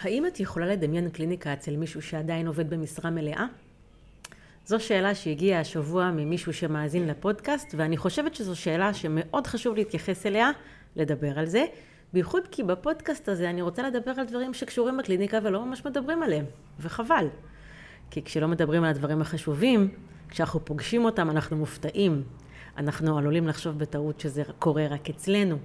האם את יכולה לדמיין קליניקה אצל מישהו שעדיין עובד במשרה מלאה? זו שאלה שהגיעה השבוע ממישהו שמאזין לפודקאסט, ואני חושבת שזו שאלה שמאוד חשוב להתייחס אליה, לדבר על זה, בייחוד כי בפודקאסט הזה אני רוצה לדבר על דברים שקשורים בקליניקה ולא ממש מדברים עליהם, וחבל. כי כשלא מדברים על הדברים החשובים, כשאנחנו פוגשים אותם אנחנו מופתעים. אנחנו עלולים לחשוב בטעות שזה קורה רק אצלנו.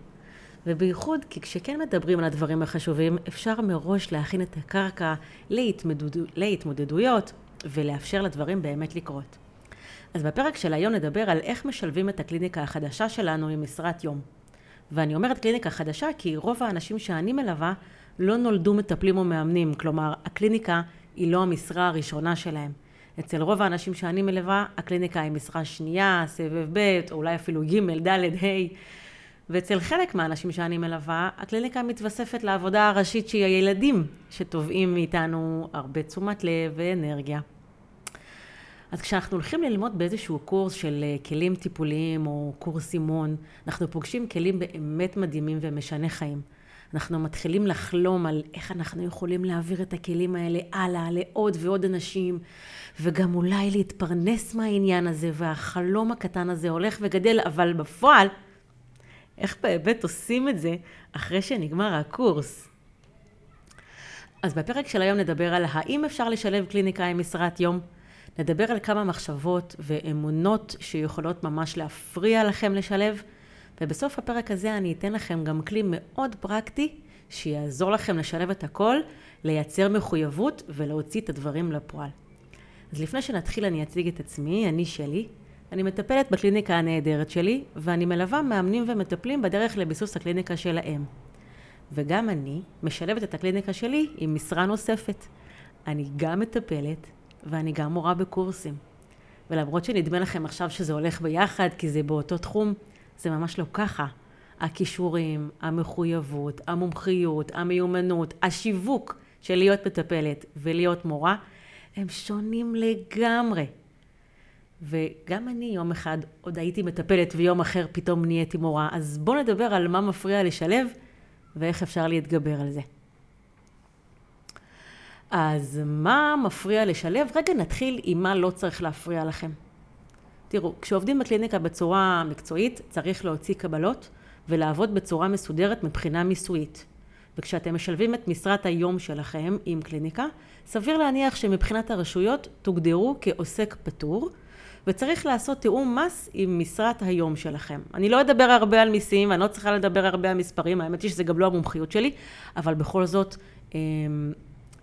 ובייחוד כי כשכן מדברים על הדברים החשובים, אפשר מראש להכין את הקרקע להתמודד... להתמודדויות ולאפשר לדברים באמת לקרות. אז בפרק של היום נדבר על איך משלבים את הקליניקה החדשה שלנו עם משרת יום. ואני אומרת קליניקה חדשה כי רוב האנשים שאני מלווה לא נולדו מטפלים או מאמנים, כלומר הקליניקה היא לא המשרה הראשונה שלהם. אצל רוב האנשים שאני מלווה, הקליניקה היא משרה שנייה, סבב ב', או אולי אפילו ג', ד', ה', ואצל חלק מהאנשים שאני מלווה, הקליניקה מתווספת לעבודה הראשית שהיא הילדים, שתובעים מאיתנו הרבה תשומת לב ואנרגיה. אז כשאנחנו הולכים ללמוד באיזשהו קורס של אה, כלים טיפוליים או קורס אימון, אנחנו פוגשים כלים באמת מדהימים ומשני חיים. אנחנו מתחילים לחלום על איך אנחנו יכולים להעביר את הכלים האלה הלאה לעוד ועוד אנשים, וגם אולי להתפרנס מהעניין הזה, והחלום הקטן הזה הולך וגדל, אבל בפועל, איך באמת עושים את זה אחרי שנגמר הקורס? אז בפרק של היום נדבר על האם אפשר לשלב קליניקה עם משרת יום. נדבר על כמה מחשבות ואמונות שיכולות ממש להפריע לכם לשלב. ובסוף הפרק הזה אני אתן לכם גם כלי מאוד פרקטי שיעזור לכם לשלב את הכל, לייצר מחויבות ולהוציא את הדברים לפועל. אז לפני שנתחיל אני אציג את עצמי, אני שלי. אני מטפלת בקליניקה הנהדרת שלי, ואני מלווה מאמנים ומטפלים בדרך לביסוס הקליניקה שלהם. וגם אני משלבת את הקליניקה שלי עם משרה נוספת. אני גם מטפלת ואני גם מורה בקורסים. ולמרות שנדמה לכם עכשיו שזה הולך ביחד, כי זה באותו תחום, זה ממש לא ככה. הכישורים, המחויבות, המומחיות, המיומנות, השיווק של להיות מטפלת ולהיות מורה, הם שונים לגמרי. וגם אני יום אחד עוד הייתי מטפלת ויום אחר פתאום נהייתי מורה, אז בואו נדבר על מה מפריע לשלב ואיך אפשר להתגבר על זה. אז מה מפריע לשלב? רגע נתחיל עם מה לא צריך להפריע לכם. תראו, כשעובדים בקליניקה בצורה מקצועית, צריך להוציא קבלות ולעבוד בצורה מסודרת מבחינה מיסויית. וכשאתם משלבים את משרת היום שלכם עם קליניקה, סביר להניח שמבחינת הרשויות תוגדרו כעוסק פטור, וצריך לעשות תיאום מס עם משרת היום שלכם. אני לא אדבר הרבה על מיסים, ואני לא צריכה לדבר הרבה על מספרים, האמת היא שזה גם לא המומחיות שלי, אבל בכל זאת, אמ,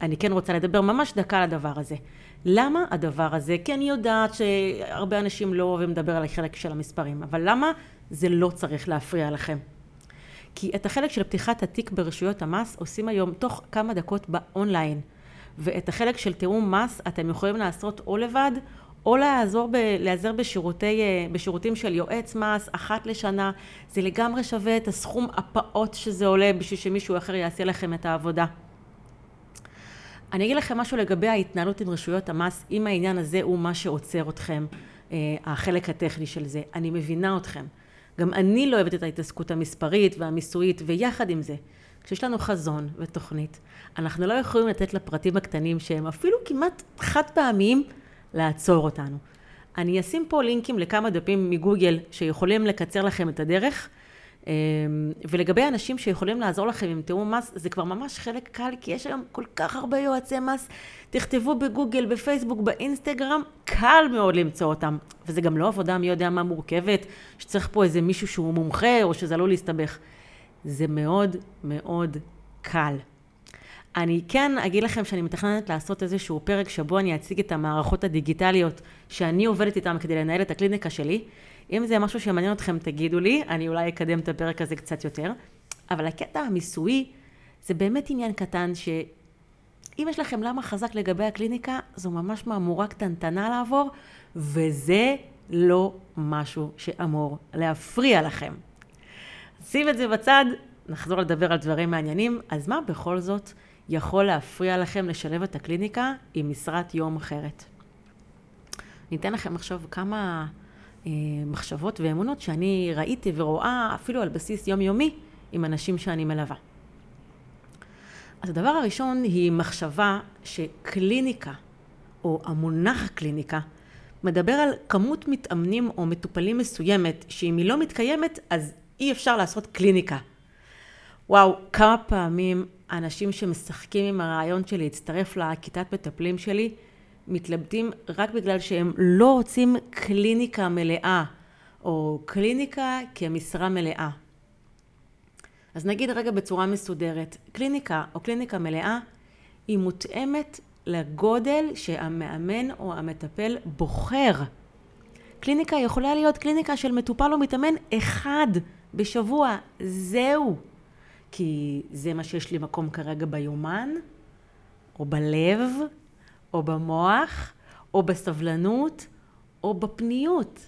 אני כן רוצה לדבר ממש דקה על הדבר הזה. למה הדבר הזה? כי אני יודעת שהרבה אנשים לא אוהבים לדבר על החלק של המספרים, אבל למה זה לא צריך להפריע לכם? כי את החלק של פתיחת התיק ברשויות המס עושים היום תוך כמה דקות באונליין. ואת החלק של תיאום מס אתם יכולים לעשות או לבד, או לעזור ב, להיעזר בשירותי, אה, בשירותים של יועץ מס אחת לשנה. זה לגמרי שווה את הסכום הפעוט שזה עולה בשביל שמישהו אחר יעשה לכם את העבודה. אני אגיד לכם משהו לגבי ההתנהלות עם רשויות המס, אם העניין הזה הוא מה שעוצר אתכם, אה, החלק הטכני של זה. אני מבינה אתכם. גם אני לא אוהבת את ההתעסקות המספרית והמיסויית, ויחד עם זה, כשיש לנו חזון ותוכנית, אנחנו לא יכולים לתת לפרטים הקטנים שהם אפילו כמעט חד פעמיים לעצור אותנו. אני אשים פה לינקים לכמה דפים מגוגל שיכולים לקצר לכם את הדרך. אמ, ולגבי אנשים שיכולים לעזור לכם עם תיאום מס, זה כבר ממש חלק קל, כי יש היום כל כך הרבה יועצי מס. תכתבו בגוגל, בפייסבוק, באינסטגרם, קל מאוד למצוא אותם. וזה גם לא עבודה מי יודע מה מורכבת, שצריך פה איזה מישהו שהוא מומחה, או שזה עלול להסתבך. זה מאוד מאוד קל. אני כן אגיד לכם שאני מתכננת לעשות איזשהו פרק שבו אני אציג את המערכות הדיגיטליות שאני עובדת איתן כדי לנהל את הקליניקה שלי. אם זה משהו שמעניין אתכם, תגידו לי, אני אולי אקדם את הפרק הזה קצת יותר. אבל הקטע המיסויי זה באמת עניין קטן שאם יש לכם למה חזק לגבי הקליניקה, זו ממש מהמורה קטנטנה לעבור, וזה לא משהו שאמור להפריע לכם. שים את זה בצד, נחזור לדבר על דברים מעניינים. אז מה בכל זאת יכול להפריע לכם לשלב את הקליניקה עם משרת יום אחרת? ניתן לכם עכשיו כמה אה, מחשבות ואמונות שאני ראיתי ורואה אפילו על בסיס יומיומי עם אנשים שאני מלווה. אז הדבר הראשון היא מחשבה שקליניקה, או המונח קליניקה, מדבר על כמות מתאמנים או מטופלים מסוימת, שאם היא לא מתקיימת, אז אי אפשר לעשות קליניקה. וואו, כמה פעמים אנשים שמשחקים עם הרעיון של להצטרף לכיתת מטפלים שלי, מתלבטים רק בגלל שהם לא רוצים קליניקה מלאה, או קליניקה כמשרה מלאה. אז נגיד רגע בצורה מסודרת, קליניקה או קליניקה מלאה היא מותאמת לגודל שהמאמן או המטפל בוחר. קליניקה יכולה להיות קליניקה של מטופל או מתאמן אחד בשבוע, זהו. כי זה מה שיש לי מקום כרגע ביומן, או בלב, או במוח, או בסבלנות, או בפניות.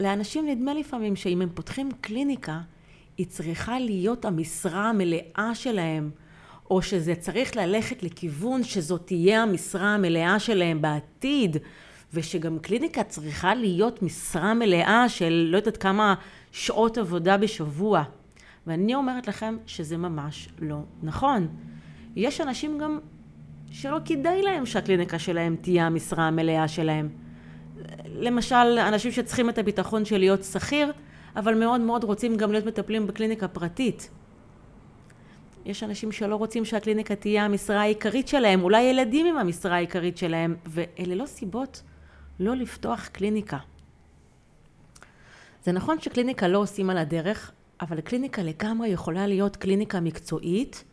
לאנשים נדמה לפעמים שאם הם פותחים קליניקה, היא צריכה להיות המשרה המלאה שלהם, או שזה צריך ללכת לכיוון שזאת תהיה המשרה המלאה שלהם בעתיד, ושגם קליניקה צריכה להיות משרה מלאה של לא יודעת כמה שעות עבודה בשבוע. ואני אומרת לכם שזה ממש לא נכון. יש אנשים גם שלא כדאי להם שהקליניקה שלהם תהיה המשרה המלאה שלהם. למשל, אנשים שצריכים את הביטחון של להיות שכיר, אבל מאוד מאוד רוצים גם להיות מטפלים בקליניקה פרטית. יש אנשים שלא רוצים שהקליניקה תהיה המשרה העיקרית שלהם, אולי ילדים עם המשרה העיקרית שלהם, ואלה לא סיבות לא לפתוח קליניקה. זה נכון שקליניקה לא עושים על הדרך, אבל קליניקה לגמרי יכולה להיות קליניקה מקצועית,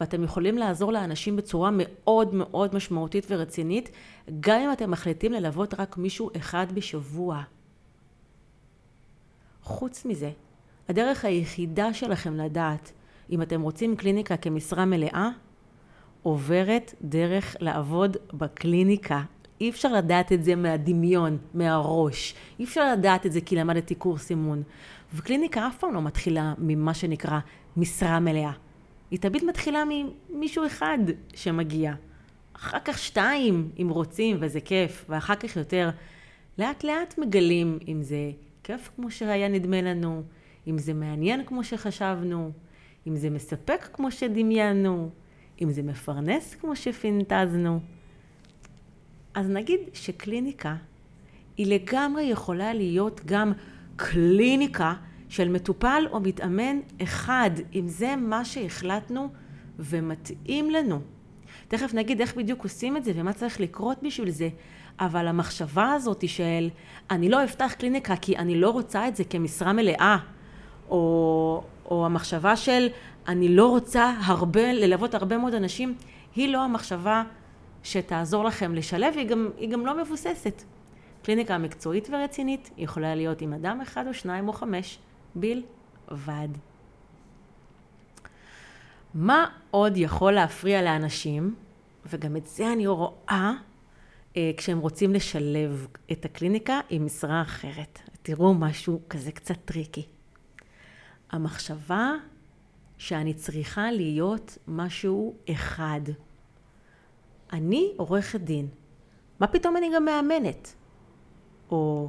ואתם יכולים לעזור לאנשים בצורה מאוד מאוד משמעותית ורצינית, גם אם אתם מחליטים ללוות רק מישהו אחד בשבוע. חוץ מזה, הדרך היחידה שלכם לדעת אם אתם רוצים קליניקה כמשרה מלאה, עוברת דרך לעבוד בקליניקה. אי אפשר לדעת את זה מהדמיון, מהראש. אי אפשר לדעת את זה כי למדתי קורס אימון. וקליניקה אף פעם לא מתחילה ממה שנקרא משרה מלאה. היא תמיד מתחילה ממישהו אחד שמגיע. אחר כך שתיים, אם רוצים, וזה כיף, ואחר כך יותר. לאט לאט מגלים אם זה כיף כמו שהיה נדמה לנו, אם זה מעניין כמו שחשבנו, אם זה מספק כמו שדמיינו, אם זה מפרנס כמו שפינטזנו. אז נגיד שקליניקה היא לגמרי יכולה להיות גם קליניקה של מטופל או מתאמן אחד, אם זה מה שהחלטנו ומתאים לנו. תכף נגיד איך בדיוק עושים את זה ומה צריך לקרות בשביל זה, אבל המחשבה הזאת של אני לא אפתח קליניקה כי אני לא רוצה את זה כמשרה מלאה, או, או המחשבה של אני לא רוצה הרבה, ללוות הרבה מאוד אנשים, היא לא המחשבה שתעזור לכם לשלב, היא גם, היא גם לא מבוססת. קליניקה מקצועית ורצינית יכולה להיות עם אדם אחד או שניים או חמש בלבד. מה עוד יכול להפריע לאנשים, וגם את זה אני רואה אה, כשהם רוצים לשלב את הקליניקה עם משרה אחרת. תראו משהו כזה קצת טריקי. המחשבה שאני צריכה להיות משהו אחד. אני עורכת דין. מה פתאום אני גם מאמנת? או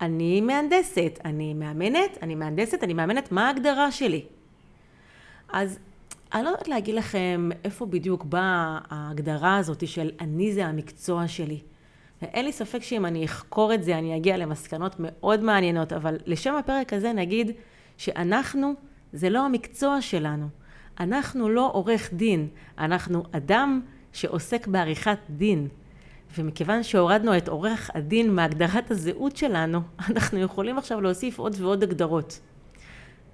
אני מהנדסת, אני מאמנת, אני מהנדסת, אני מאמנת, מה ההגדרה שלי? אז אני לא יודעת להגיד לכם איפה בדיוק באה ההגדרה הזאת של אני זה המקצוע שלי. ואין לי ספק שאם אני אחקור את זה אני אגיע למסקנות מאוד מעניינות, אבל לשם הפרק הזה נגיד שאנחנו זה לא המקצוע שלנו. אנחנו לא עורך דין, אנחנו אדם שעוסק בעריכת דין. ומכיוון שהורדנו את עורך הדין מהגדרת הזהות שלנו, אנחנו יכולים עכשיו להוסיף עוד ועוד הגדרות.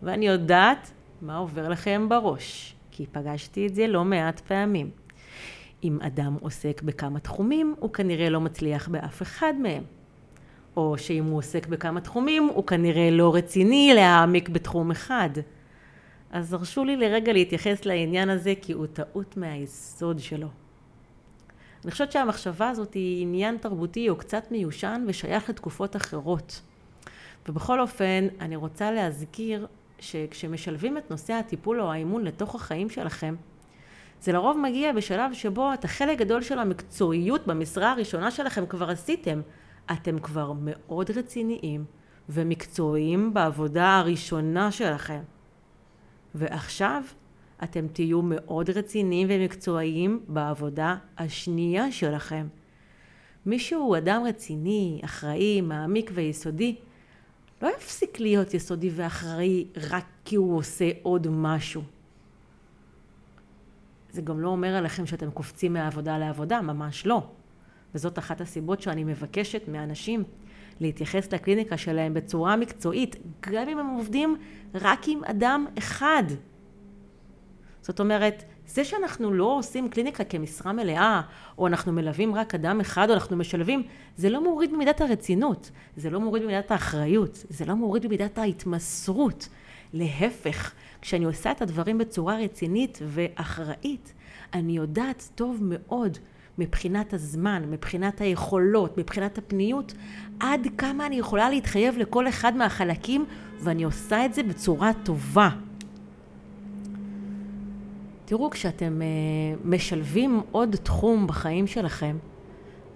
ואני יודעת מה עובר לכם בראש, כי פגשתי את זה לא מעט פעמים. אם אדם עוסק בכמה תחומים, הוא כנראה לא מצליח באף אחד מהם. או שאם הוא עוסק בכמה תחומים, הוא כנראה לא רציני להעמיק בתחום אחד. אז הרשו לי לרגע להתייחס לעניין הזה, כי הוא טעות מהיסוד שלו. אני חושבת שהמחשבה הזאת היא עניין תרבותי או קצת מיושן ושייך לתקופות אחרות. ובכל אופן, אני רוצה להזכיר שכשמשלבים את נושא הטיפול או האימון לתוך החיים שלכם, זה לרוב מגיע בשלב שבו את החלק גדול של המקצועיות במשרה הראשונה שלכם כבר עשיתם. אתם כבר מאוד רציניים ומקצועיים בעבודה הראשונה שלכם. ועכשיו אתם תהיו מאוד רציניים ומקצועיים בעבודה השנייה שלכם. מי שהוא אדם רציני, אחראי, מעמיק ויסודי, לא יפסיק להיות יסודי ואחראי רק כי הוא עושה עוד משהו. זה גם לא אומר עליכם שאתם קופצים מעבודה לעבודה, ממש לא. וזאת אחת הסיבות שאני מבקשת מאנשים להתייחס לקליניקה שלהם בצורה מקצועית, גם אם הם עובדים רק עם אדם אחד. זאת אומרת, זה שאנחנו לא עושים קליניקה כמשרה מלאה, או אנחנו מלווים רק אדם אחד, או אנחנו משלבים, זה לא מוריד במידת הרצינות, זה לא מוריד במידת האחריות, זה לא מוריד במידת ההתמסרות. להפך, כשאני עושה את הדברים בצורה רצינית ואחראית, אני יודעת טוב מאוד מבחינת הזמן, מבחינת היכולות, מבחינת הפניות, עד כמה אני יכולה להתחייב לכל אחד מהחלקים, ואני עושה את זה בצורה טובה. תראו, כשאתם uh, משלבים עוד תחום בחיים שלכם,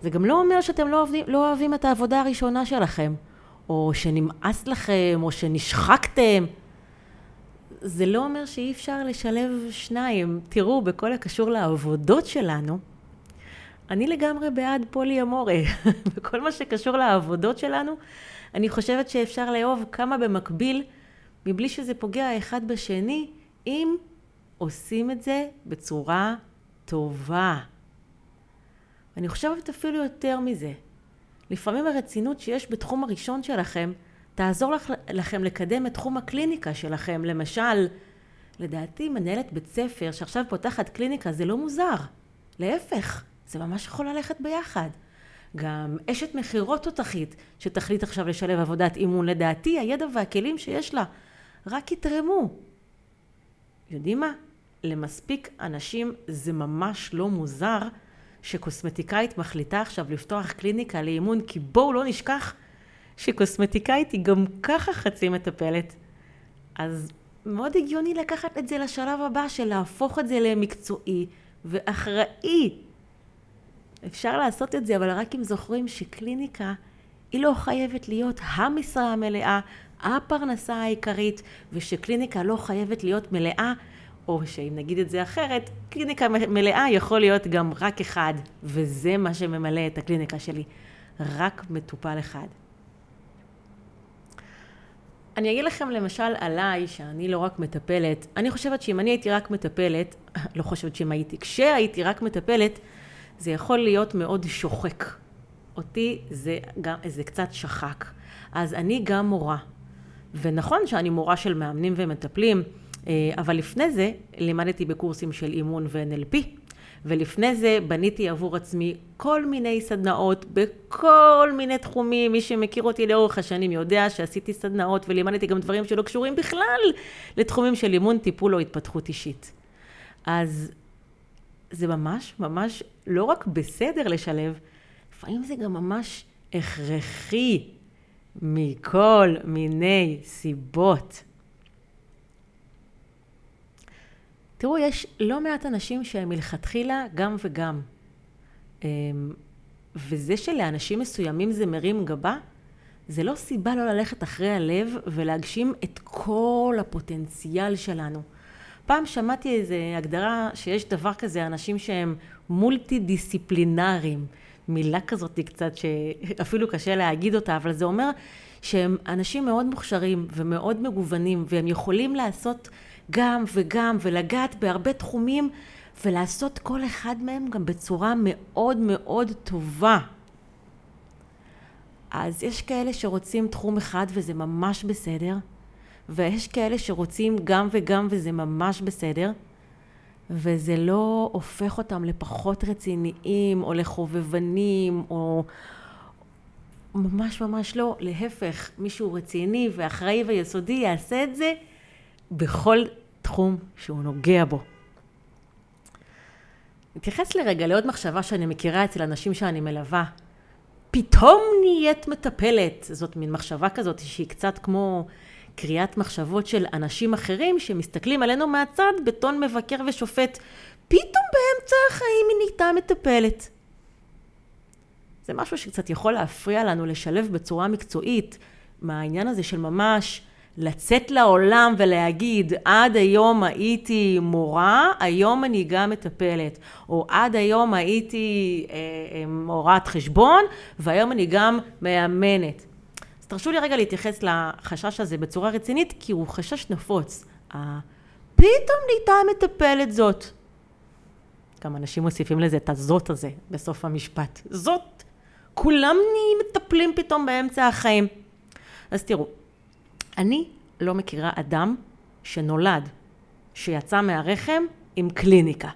זה גם לא אומר שאתם לא אוהבים, לא אוהבים את העבודה הראשונה שלכם, או שנמאס לכם, או שנשחקתם. זה לא אומר שאי אפשר לשלב שניים. תראו, בכל הקשור לעבודות שלנו, אני לגמרי בעד פולי אמורי. בכל מה שקשור לעבודות שלנו, אני חושבת שאפשר לאהוב כמה במקביל, מבלי שזה פוגע אחד בשני, אם עושים את זה בצורה טובה. אני חושבת אפילו יותר מזה. לפעמים הרצינות שיש בתחום הראשון שלכם, תעזור לך, לכם לקדם את תחום הקליניקה שלכם. למשל, לדעתי מנהלת בית ספר שעכשיו פותחת קליניקה זה לא מוזר. להפך, זה ממש יכול ללכת ביחד. גם אשת מכירות תותחית שתחליט עכשיו לשלב עבודת אימון, לדעתי הידע והכלים שיש לה רק יתרמו. יודעים מה? למספיק אנשים זה ממש לא מוזר שקוסמטיקאית מחליטה עכשיו לפתוח קליניקה לאימון, כי בואו לא נשכח שקוסמטיקאית היא גם ככה חצי מטפלת. אז מאוד הגיוני לקחת את זה לשלב הבא של להפוך את זה למקצועי ואחראי. אפשר לעשות את זה, אבל רק אם זוכרים שקליניקה היא לא חייבת להיות המשרה המלאה, הפרנסה העיקרית, ושקליניקה לא חייבת להיות מלאה או שאם נגיד את זה אחרת, קליניקה מלאה יכול להיות גם רק אחד, וזה מה שממלא את הקליניקה שלי. רק מטופל אחד. אני אגיד לכם למשל עליי, שאני לא רק מטפלת, אני חושבת שאם אני הייתי רק מטפלת, לא חושבת שאם הייתי, כשהייתי רק מטפלת, זה יכול להיות מאוד שוחק. אותי זה, גם, זה קצת שחק. אז אני גם מורה. ונכון שאני מורה של מאמנים ומטפלים, אבל לפני זה לימדתי בקורסים של אימון ו-NLP, ולפני זה בניתי עבור עצמי כל מיני סדנאות בכל מיני תחומים. מי שמכיר אותי לאורך השנים יודע שעשיתי סדנאות ולימדתי גם דברים שלא קשורים בכלל לתחומים של אימון, טיפול או התפתחות אישית. אז זה ממש ממש לא רק בסדר לשלב, לפעמים זה גם ממש הכרחי מכל מיני סיבות. תראו, יש לא מעט אנשים שהם מלכתחילה גם וגם. אמ, וזה שלאנשים מסוימים זה מרים גבה, זה לא סיבה לא ללכת אחרי הלב ולהגשים את כל הפוטנציאל שלנו. פעם שמעתי איזו הגדרה שיש דבר כזה, אנשים שהם מולטי דיסציפלינריים. מילה כזאת קצת שאפילו קשה להגיד אותה, אבל זה אומר שהם אנשים מאוד מוכשרים ומאוד מגוונים, והם יכולים לעשות גם וגם ולגעת בהרבה תחומים ולעשות כל אחד מהם גם בצורה מאוד מאוד טובה. אז יש כאלה שרוצים תחום אחד וזה ממש בסדר, ויש כאלה שרוצים גם וגם וזה ממש בסדר, וזה לא הופך אותם לפחות רציניים או לחובבנים או ממש ממש לא, להפך, מישהו רציני ואחראי ויסודי יעשה את זה בכל תחום שהוא נוגע בו. נתייחס לרגע לעוד מחשבה שאני מכירה אצל אנשים שאני מלווה. פתאום נהיית מטפלת. זאת מין מחשבה כזאת שהיא קצת כמו קריאת מחשבות של אנשים אחרים שמסתכלים עלינו מהצד בטון מבקר ושופט. פתאום באמצע החיים היא נהייתה מטפלת. זה משהו שקצת יכול להפריע לנו לשלב בצורה מקצועית מהעניין הזה של ממש לצאת לעולם ולהגיד, עד היום הייתי מורה, היום אני גם מטפלת. או עד היום הייתי אה, אה, מורת חשבון, והיום אני גם מאמנת. אז תרשו לי רגע להתייחס לחשש הזה בצורה רצינית, כי הוא חשש נפוץ. פתאום נהייתה מטפלת זאת. כמה אנשים מוסיפים לזה את הזאת הזה בסוף המשפט. זאת. כולם נהיים מטפלים פתאום באמצע החיים. אז תראו, אני לא מכירה אדם שנולד, שיצא מהרחם עם קליניקה.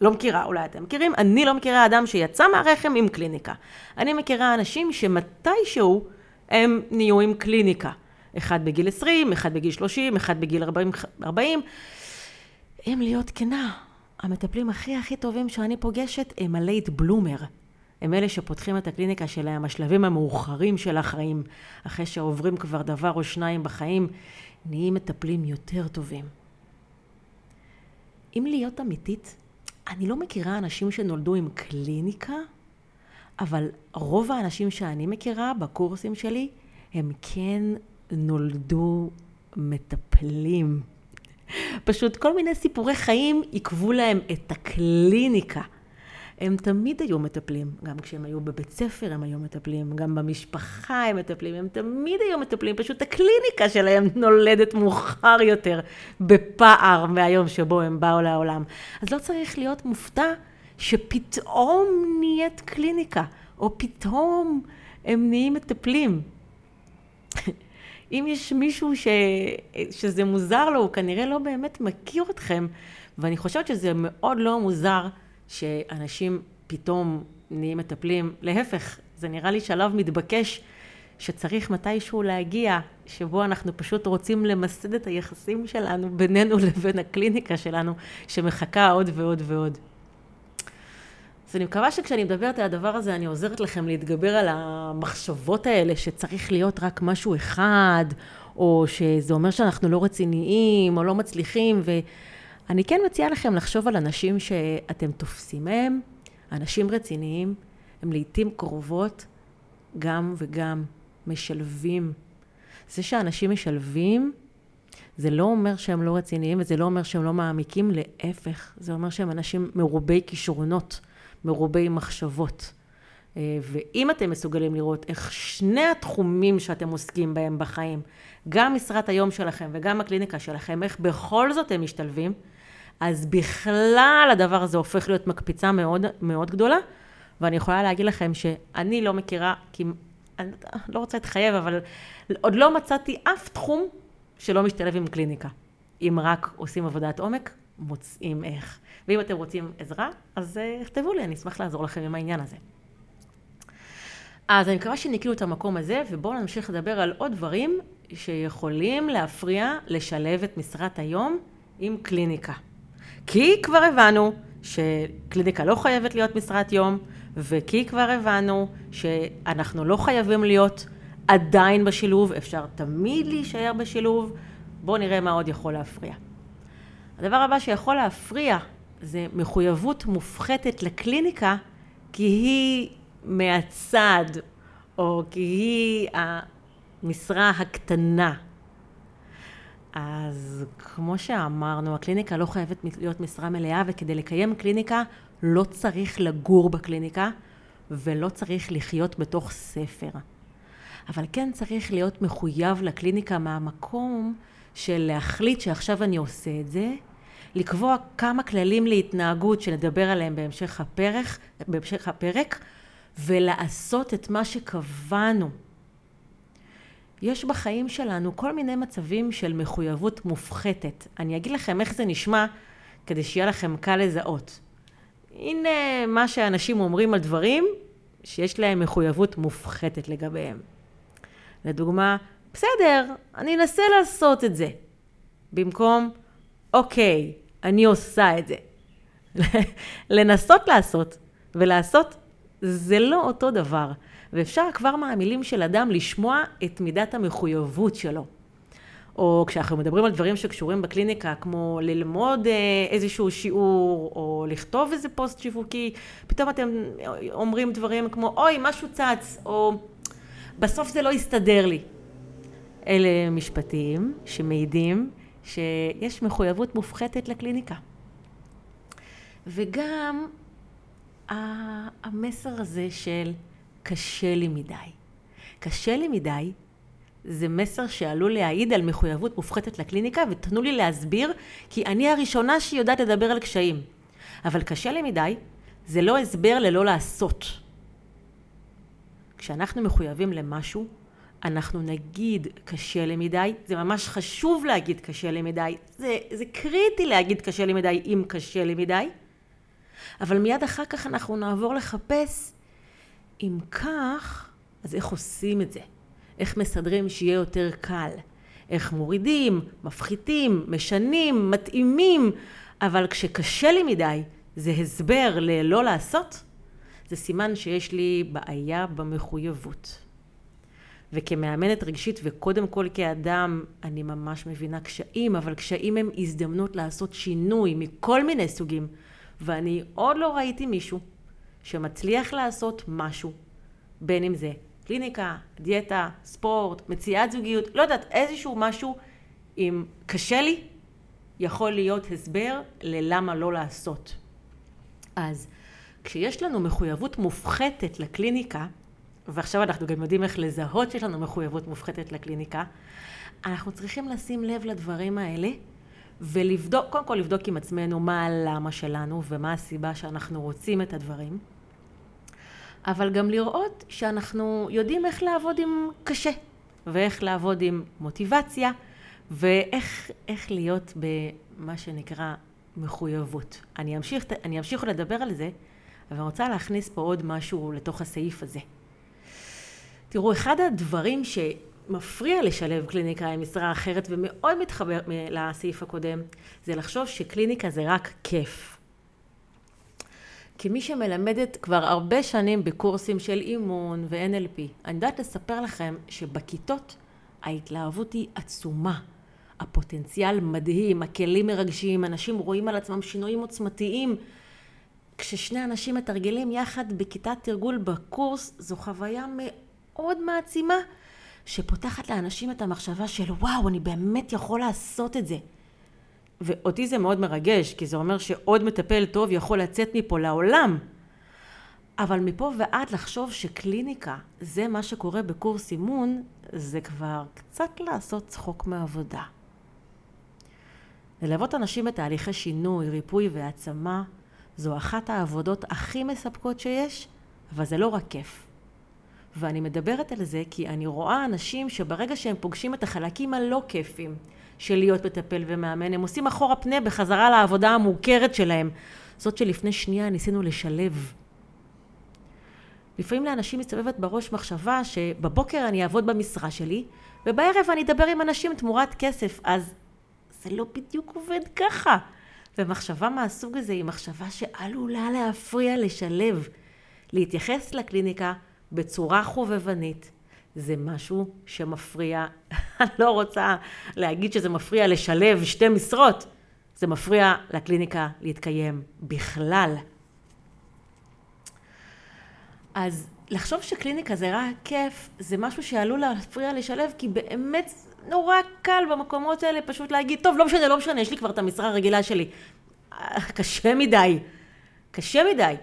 לא מכירה, אולי אתם מכירים, אני לא מכירה אדם שיצא מהרחם עם קליניקה. אני מכירה אנשים שמתישהו הם נהיו עם קליניקה. אחד בגיל 20, אחד בגיל 30, אחד בגיל 40. 40. אם להיות כנה, המטפלים הכי הכי טובים שאני פוגשת הם הלייט בלומר. הם אלה שפותחים את הקליניקה שלהם, השלבים המאוחרים של החיים, אחרי שעוברים כבר דבר או שניים בחיים, נהיים מטפלים יותר טובים. אם להיות אמיתית, אני לא מכירה אנשים שנולדו עם קליניקה, אבל רוב האנשים שאני מכירה בקורסים שלי, הם כן נולדו מטפלים. פשוט כל מיני סיפורי חיים עיכבו להם את הקליניקה. הם תמיד היו מטפלים, גם כשהם היו בבית ספר הם היו מטפלים, גם במשפחה הם מטפלים, הם תמיד היו מטפלים, פשוט הקליניקה שלהם נולדת מאוחר יותר, בפער מהיום שבו הם באו לעולם. אז לא צריך להיות מופתע שפתאום נהיית קליניקה, או פתאום הם נהיים מטפלים. אם יש מישהו ש... שזה מוזר לו, הוא כנראה לא באמת מכיר אתכם, ואני חושבת שזה מאוד לא מוזר שאנשים פתאום נהיים מטפלים. להפך, זה נראה לי שלב מתבקש שצריך מתישהו להגיע, שבו אנחנו פשוט רוצים למסד את היחסים שלנו בינינו לבין הקליניקה שלנו, שמחכה עוד ועוד ועוד. אז אני מקווה שכשאני מדברת על הדבר הזה, אני עוזרת לכם להתגבר על המחשבות האלה שצריך להיות רק משהו אחד, או שזה אומר שאנחנו לא רציניים, או לא מצליחים, ואני כן מציעה לכם לחשוב על אנשים שאתם תופסים מהם, אנשים רציניים, הם לעיתים קרובות גם וגם משלבים. זה שאנשים משלבים, זה לא אומר שהם לא רציניים, וזה לא אומר שהם לא מעמיקים, להפך, זה אומר שהם אנשים מרובי כישרונות. מרובי מחשבות. אה, ואם אתם מסוגלים לראות איך שני התחומים שאתם עוסקים בהם בחיים, גם משרת היום שלכם וגם הקליניקה שלכם, איך בכל זאת הם משתלבים, אז בכלל הדבר הזה הופך להיות מקפיצה מאוד מאוד גדולה, ואני יכולה להגיד לכם שאני לא מכירה, כי אני לא רוצה להתחייב, אבל עוד לא מצאתי אף תחום שלא משתלב עם קליניקה. אם רק עושים עבודת עומק, מוצאים איך. ואם אתם רוצים עזרה, אז uh, כתבו לי, אני אשמח לעזור לכם עם העניין הזה. אז אני מקווה שניקינו את המקום הזה, ובואו נמשיך לדבר על עוד דברים שיכולים להפריע לשלב את משרת היום עם קליניקה. כי כבר הבנו שקליניקה לא חייבת להיות משרת יום, וכי כבר הבנו שאנחנו לא חייבים להיות עדיין בשילוב, אפשר תמיד להישאר בשילוב. בואו נראה מה עוד יכול להפריע. הדבר הבא שיכול להפריע זה מחויבות מופחתת לקליניקה, כי היא מהצד, או כי היא המשרה הקטנה. אז כמו שאמרנו, הקליניקה לא חייבת להיות משרה מלאה, וכדי לקיים קליניקה לא צריך לגור בקליניקה, ולא צריך לחיות בתוך ספר. אבל כן צריך להיות מחויב לקליניקה מהמקום של להחליט שעכשיו אני עושה את זה, לקבוע כמה כללים להתנהגות שנדבר עליהם בהמשך הפרק, בהמשך הפרק ולעשות את מה שקבענו. יש בחיים שלנו כל מיני מצבים של מחויבות מופחתת. אני אגיד לכם איך זה נשמע כדי שיהיה לכם קל לזהות. הנה מה שאנשים אומרים על דברים שיש להם מחויבות מופחתת לגביהם. לדוגמה, בסדר, אני אנסה לעשות את זה. במקום, אוקיי, אני עושה את זה. לנסות לעשות ולעשות זה לא אותו דבר. ואפשר כבר מהמילים של אדם לשמוע את מידת המחויבות שלו. או כשאנחנו מדברים על דברים שקשורים בקליניקה, כמו ללמוד אה, איזשהו שיעור, או לכתוב איזה פוסט שיווקי, פתאום אתם אומרים דברים כמו, אוי, משהו צץ, או בסוף זה לא יסתדר לי. אלה משפטים שמעידים שיש מחויבות מופחתת לקליניקה. וגם המסר הזה של קשה לי מדי. קשה לי מדי זה מסר שעלול להעיד על מחויבות מופחתת לקליניקה, ותנו לי להסביר, כי אני הראשונה שיודעת לדבר על קשיים. אבל קשה לי מדי, זה לא הסבר ללא לעשות. כשאנחנו מחויבים למשהו, אנחנו נגיד קשה לי מדי, זה ממש חשוב להגיד קשה לי מדי, זה, זה קריטי להגיד קשה לי מדי אם קשה לי מדי, אבל מיד אחר כך אנחנו נעבור לחפש אם כך, אז איך עושים את זה? איך מסדרים שיהיה יותר קל? איך מורידים, מפחיתים, משנים, מתאימים, אבל כשקשה לי מדי, זה הסבר ללא לעשות, זה סימן שיש לי בעיה במחויבות. וכמאמנת רגשית וקודם כל כאדם אני ממש מבינה קשיים, אבל קשיים הם הזדמנות לעשות שינוי מכל מיני סוגים, ואני עוד לא ראיתי מישהו שמצליח לעשות משהו, בין אם זה קליניקה, דיאטה, ספורט, מציאת זוגיות, לא יודעת, איזשהו משהו, אם קשה לי, יכול להיות הסבר ללמה לא לעשות. אז כשיש לנו מחויבות מופחתת לקליניקה, ועכשיו אנחנו גם יודעים איך לזהות שיש לנו מחויבות מופחתת לקליניקה, אנחנו צריכים לשים לב לדברים האלה ולבדוק, קודם כל לבדוק עם עצמנו מה הלמה שלנו ומה הסיבה שאנחנו רוצים את הדברים, אבל גם לראות שאנחנו יודעים איך לעבוד עם קשה ואיך לעבוד עם מוטיבציה ואיך להיות במה שנקרא מחויבות. אני אמשיך, אני אמשיך לדבר על זה, אבל אני רוצה להכניס פה עוד משהו לתוך הסעיף הזה. תראו, אחד הדברים שמפריע לשלב קליניקה עם משרה אחרת ומאוד מתחבר לסעיף הקודם, זה לחשוב שקליניקה זה רק כיף. כמי שמלמדת כבר הרבה שנים בקורסים של אימון ו-NLP, אני יודעת לספר לכם שבכיתות ההתלהבות היא עצומה. הפוטנציאל מדהים, הכלים מרגשים, אנשים רואים על עצמם שינויים עוצמתיים. כששני אנשים מתרגלים יחד בכיתת תרגול בקורס, זו חוויה מאוד מעצימה, שפותחת לאנשים את המחשבה של וואו, אני באמת יכול לעשות את זה. ואותי זה מאוד מרגש, כי זה אומר שעוד מטפל טוב יכול לצאת מפה לעולם. אבל מפה ועד לחשוב שקליניקה זה מה שקורה בקורס אימון, זה כבר קצת לעשות צחוק מעבודה. ללוות אנשים בתהליכי שינוי, ריפוי והעצמה, זו אחת העבודות הכי מספקות שיש, אבל זה לא רק כיף. ואני מדברת על זה כי אני רואה אנשים שברגע שהם פוגשים את החלקים הלא כיפים של להיות מטפל ומאמן, הם עושים אחורה פנה בחזרה לעבודה המוכרת שלהם. זאת שלפני שנייה ניסינו לשלב. לפעמים לאנשים מסתובבת בראש מחשבה שבבוקר אני אעבוד במשרה שלי, ובערב אני אדבר עם אנשים תמורת כסף, אז זה לא בדיוק עובד ככה. ומחשבה מהסוג הזה היא מחשבה שעלולה להפריע לשלב, להתייחס לקליניקה בצורה חובבנית. זה משהו שמפריע, אני לא רוצה להגיד שזה מפריע לשלב שתי משרות, זה מפריע לקליניקה להתקיים בכלל. אז לחשוב שקליניקה זה רק כיף, זה משהו שעלול להפריע לשלב, כי באמת נורא קל במקומות האלה פשוט להגיד, טוב, לא משנה, לא משנה, יש לי כבר את המשרה הרגילה שלי. קשה מדי. קשה מדי.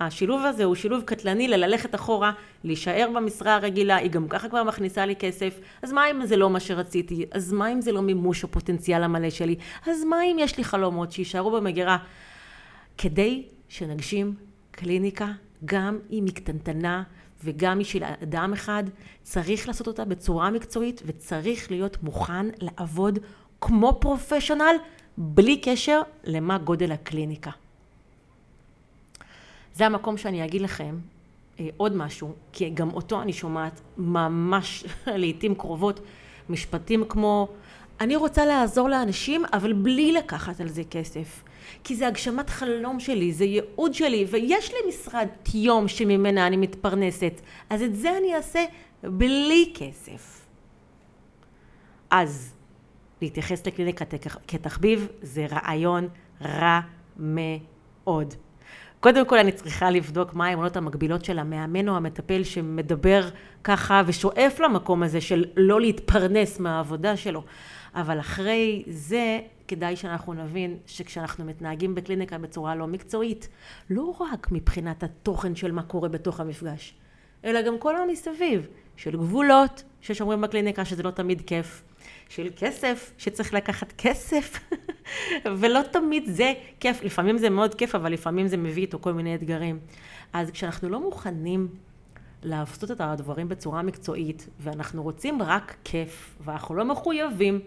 השילוב הזה הוא שילוב קטלני לללכת אחורה, להישאר במשרה הרגילה, היא גם ככה כבר מכניסה לי כסף, אז מה אם זה לא מה שרציתי? אז מה אם זה לא מימוש הפוטנציאל המלא שלי? אז מה אם יש לי חלומות שיישארו במגירה? כדי שנגשים קליניקה, גם אם היא קטנטנה וגם בשביל אדם אחד, צריך לעשות אותה בצורה מקצועית וצריך להיות מוכן לעבוד כמו פרופשיונל, בלי קשר למה גודל הקליניקה. זה המקום שאני אגיד לכם אה, עוד משהו, כי גם אותו אני שומעת ממש לעיתים קרובות, משפטים כמו אני רוצה לעזור לאנשים אבל בלי לקחת על זה כסף. כי זה הגשמת חלום שלי, זה ייעוד שלי, ויש לי משרד יום שממנה אני מתפרנסת, אז את זה אני אעשה בלי כסף. אז להתייחס לקליניקה כתחביב זה רעיון רע מאוד. קודם כל אני צריכה לבדוק מה האמונות המקבילות של המאמן או המטפל שמדבר ככה ושואף למקום הזה של לא להתפרנס מהעבודה שלו. אבל אחרי זה כדאי שאנחנו נבין שכשאנחנו מתנהגים בקליניקה בצורה לא מקצועית, לא רק מבחינת התוכן של מה קורה בתוך המפגש, אלא גם כל המסביב, של גבולות ששומרים בקליניקה שזה לא תמיד כיף, של כסף, שצריך לקחת כסף, ולא תמיד זה כיף, לפעמים זה מאוד כיף, אבל לפעמים זה מביא איתו כל מיני אתגרים. אז כשאנחנו לא מוכנים לעשות את הדברים בצורה מקצועית, ואנחנו רוצים רק כיף, ואנחנו לא מחויבים,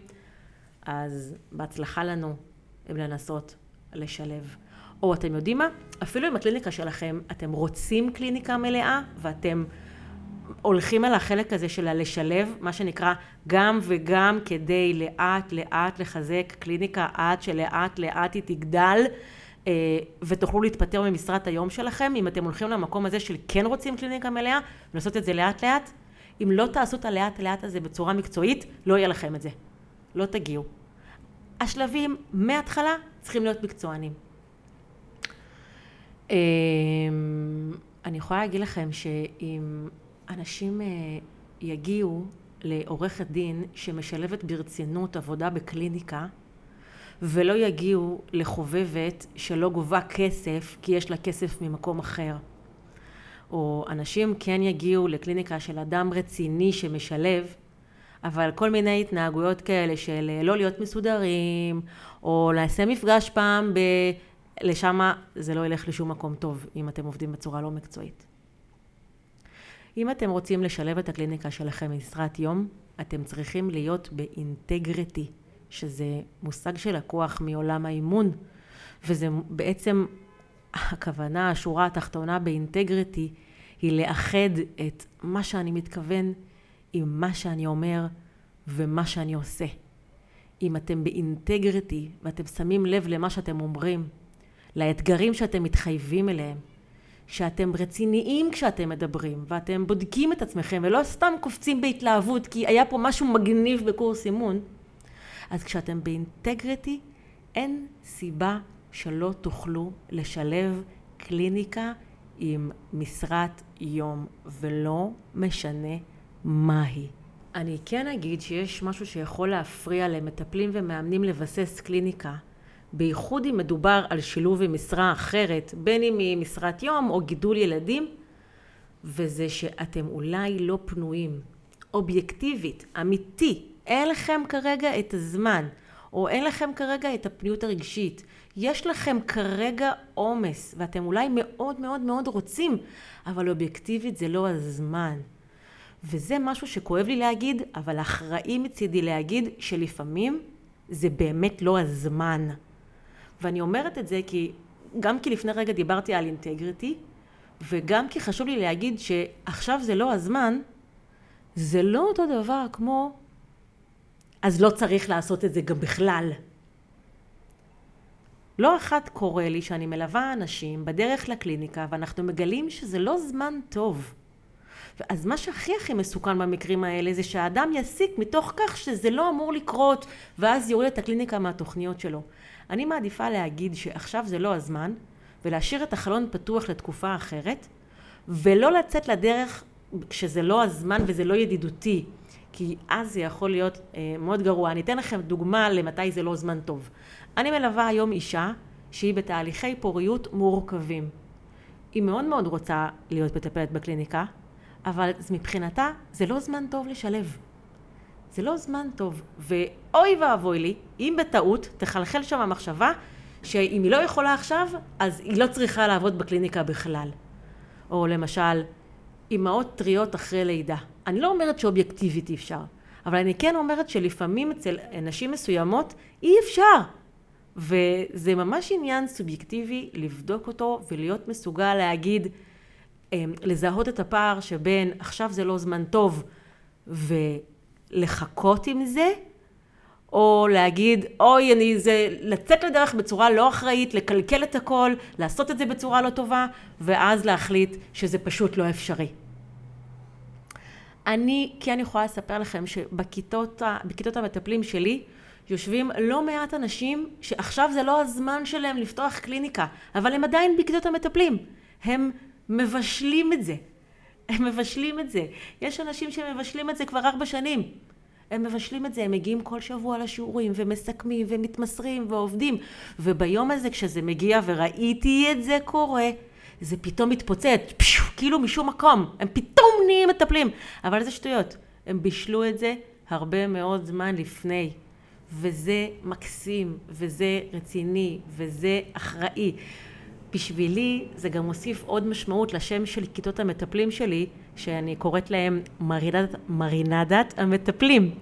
אז בהצלחה לנו אם לנסות לשלב. או אתם יודעים מה? אפילו אם הקליניקה שלכם, אתם רוצים קליניקה מלאה, ואתם הולכים על החלק הזה של הלשלב, מה שנקרא גם וגם כדי לאט לאט לחזק קליניקה עד שלאט לאט היא תגדל אה, ותוכלו להתפטר ממשרת היום שלכם, אם אתם הולכים למקום הזה של כן רוצים קליניקה מלאה, ולעשות את זה לאט לאט, אם לא תעשו את הלאט לאט הזה בצורה מקצועית, לא יהיה לכם את זה. לא תגיעו. השלבים מההתחלה צריכים להיות מקצוענים. אה, אני יכולה להגיד לכם שאם אנשים אה, יגיעו לעורכת דין שמשלבת ברצינות עבודה בקליניקה ולא יגיעו לחובבת שלא גובה כסף כי יש לה כסף ממקום אחר. או אנשים כן יגיעו לקליניקה של אדם רציני שמשלב אבל כל מיני התנהגויות כאלה של אה, לא להיות מסודרים או לעשה מפגש פעם ב... לשם זה לא ילך לשום מקום טוב אם אתם עובדים בצורה לא מקצועית. אם אתם רוצים לשלב את הקליניקה שלכם במשרת יום, אתם צריכים להיות באינטגריטי, שזה מושג שלקוח מעולם האימון, וזה בעצם הכוונה, השורה התחתונה באינטגריטי, היא לאחד את מה שאני מתכוון עם מה שאני אומר ומה שאני עושה. אם אתם באינטגריטי ואתם שמים לב למה שאתם אומרים, לאתגרים שאתם מתחייבים אליהם, שאתם רציניים כשאתם מדברים, ואתם בודקים את עצמכם, ולא סתם קופצים בהתלהבות, כי היה פה משהו מגניב בקורס אימון, אז כשאתם באינטגריטי, אין סיבה שלא תוכלו לשלב קליניקה עם משרת יום, ולא משנה מהי. אני כן אגיד שיש משהו שיכול להפריע למטפלים ומאמנים לבסס קליניקה, בייחוד אם מדובר על שילוב עם משרה אחרת, בין אם היא משרת יום או גידול ילדים, וזה שאתם אולי לא פנויים, אובייקטיבית, אמיתי, אין לכם כרגע את הזמן, או אין לכם כרגע את הפניות הרגשית. יש לכם כרגע עומס, ואתם אולי מאוד מאוד מאוד רוצים, אבל אובייקטיבית זה לא הזמן. וזה משהו שכואב לי להגיד, אבל אחראי מצידי להגיד שלפעמים זה באמת לא הזמן. ואני אומרת את זה כי, גם כי לפני רגע דיברתי על אינטגריטי, וגם כי חשוב לי להגיד שעכשיו זה לא הזמן, זה לא אותו דבר כמו אז לא צריך לעשות את זה גם בכלל. לא אחת קורה לי שאני מלווה אנשים בדרך לקליניקה ואנחנו מגלים שזה לא זמן טוב. אז מה שהכי הכי מסוכן במקרים האלה זה שהאדם יסיק מתוך כך שזה לא אמור לקרות ואז יוריד את הקליניקה מהתוכניות שלו. אני מעדיפה להגיד שעכשיו זה לא הזמן ולהשאיר את החלון פתוח לתקופה אחרת ולא לצאת לדרך כשזה לא הזמן וזה לא ידידותי כי אז זה יכול להיות אה, מאוד גרוע. אני אתן לכם דוגמה למתי זה לא זמן טוב. אני מלווה היום אישה שהיא בתהליכי פוריות מורכבים. היא מאוד מאוד רוצה להיות מטפלת בקליניקה, אבל מבחינתה זה לא זמן טוב לשלב. זה לא זמן טוב. ואוי ואבוי לי, אם בטעות תחלחל שם המחשבה שאם היא לא יכולה עכשיו, אז היא לא צריכה לעבוד בקליניקה בכלל. או למשל, אימהות טריות אחרי לידה. אני לא אומרת שאובייקטיבית אי אפשר, אבל אני כן אומרת שלפעמים אצל נשים מסוימות אי אפשר. וזה ממש עניין סובייקטיבי לבדוק אותו ולהיות מסוגל להגיד, אמ, לזהות את הפער שבין עכשיו זה לא זמן טוב ולחכות עם זה, או להגיד, אוי, אני זה, לצאת לדרך בצורה לא אחראית, לקלקל את הכל, לעשות את זה בצורה לא טובה, ואז להחליט שזה פשוט לא אפשרי. אני כן יכולה לספר לכם שבכיתות המטפלים שלי, יושבים לא מעט אנשים שעכשיו זה לא הזמן שלהם לפתוח קליניקה, אבל הם עדיין בכיתות המטפלים. הם מבשלים את זה. הם מבשלים את זה. יש אנשים שמבשלים את זה כבר ארבע שנים. הם מבשלים את זה, הם מגיעים כל שבוע לשיעורים ומסכמים ומתמסרים ועובדים. וביום הזה כשזה מגיע וראיתי את זה קורה, זה פתאום מתפוצץ, פשו, כאילו משום מקום. הם פתאום נהיים מטפלים. אבל זה שטויות. הם בישלו את זה הרבה מאוד זמן לפני. וזה מקסים, וזה רציני, וזה אחראי. בשבילי זה גם מוסיף עוד משמעות לשם של כיתות המטפלים שלי, שאני קוראת להם מרינדת, מרינדת המטפלים.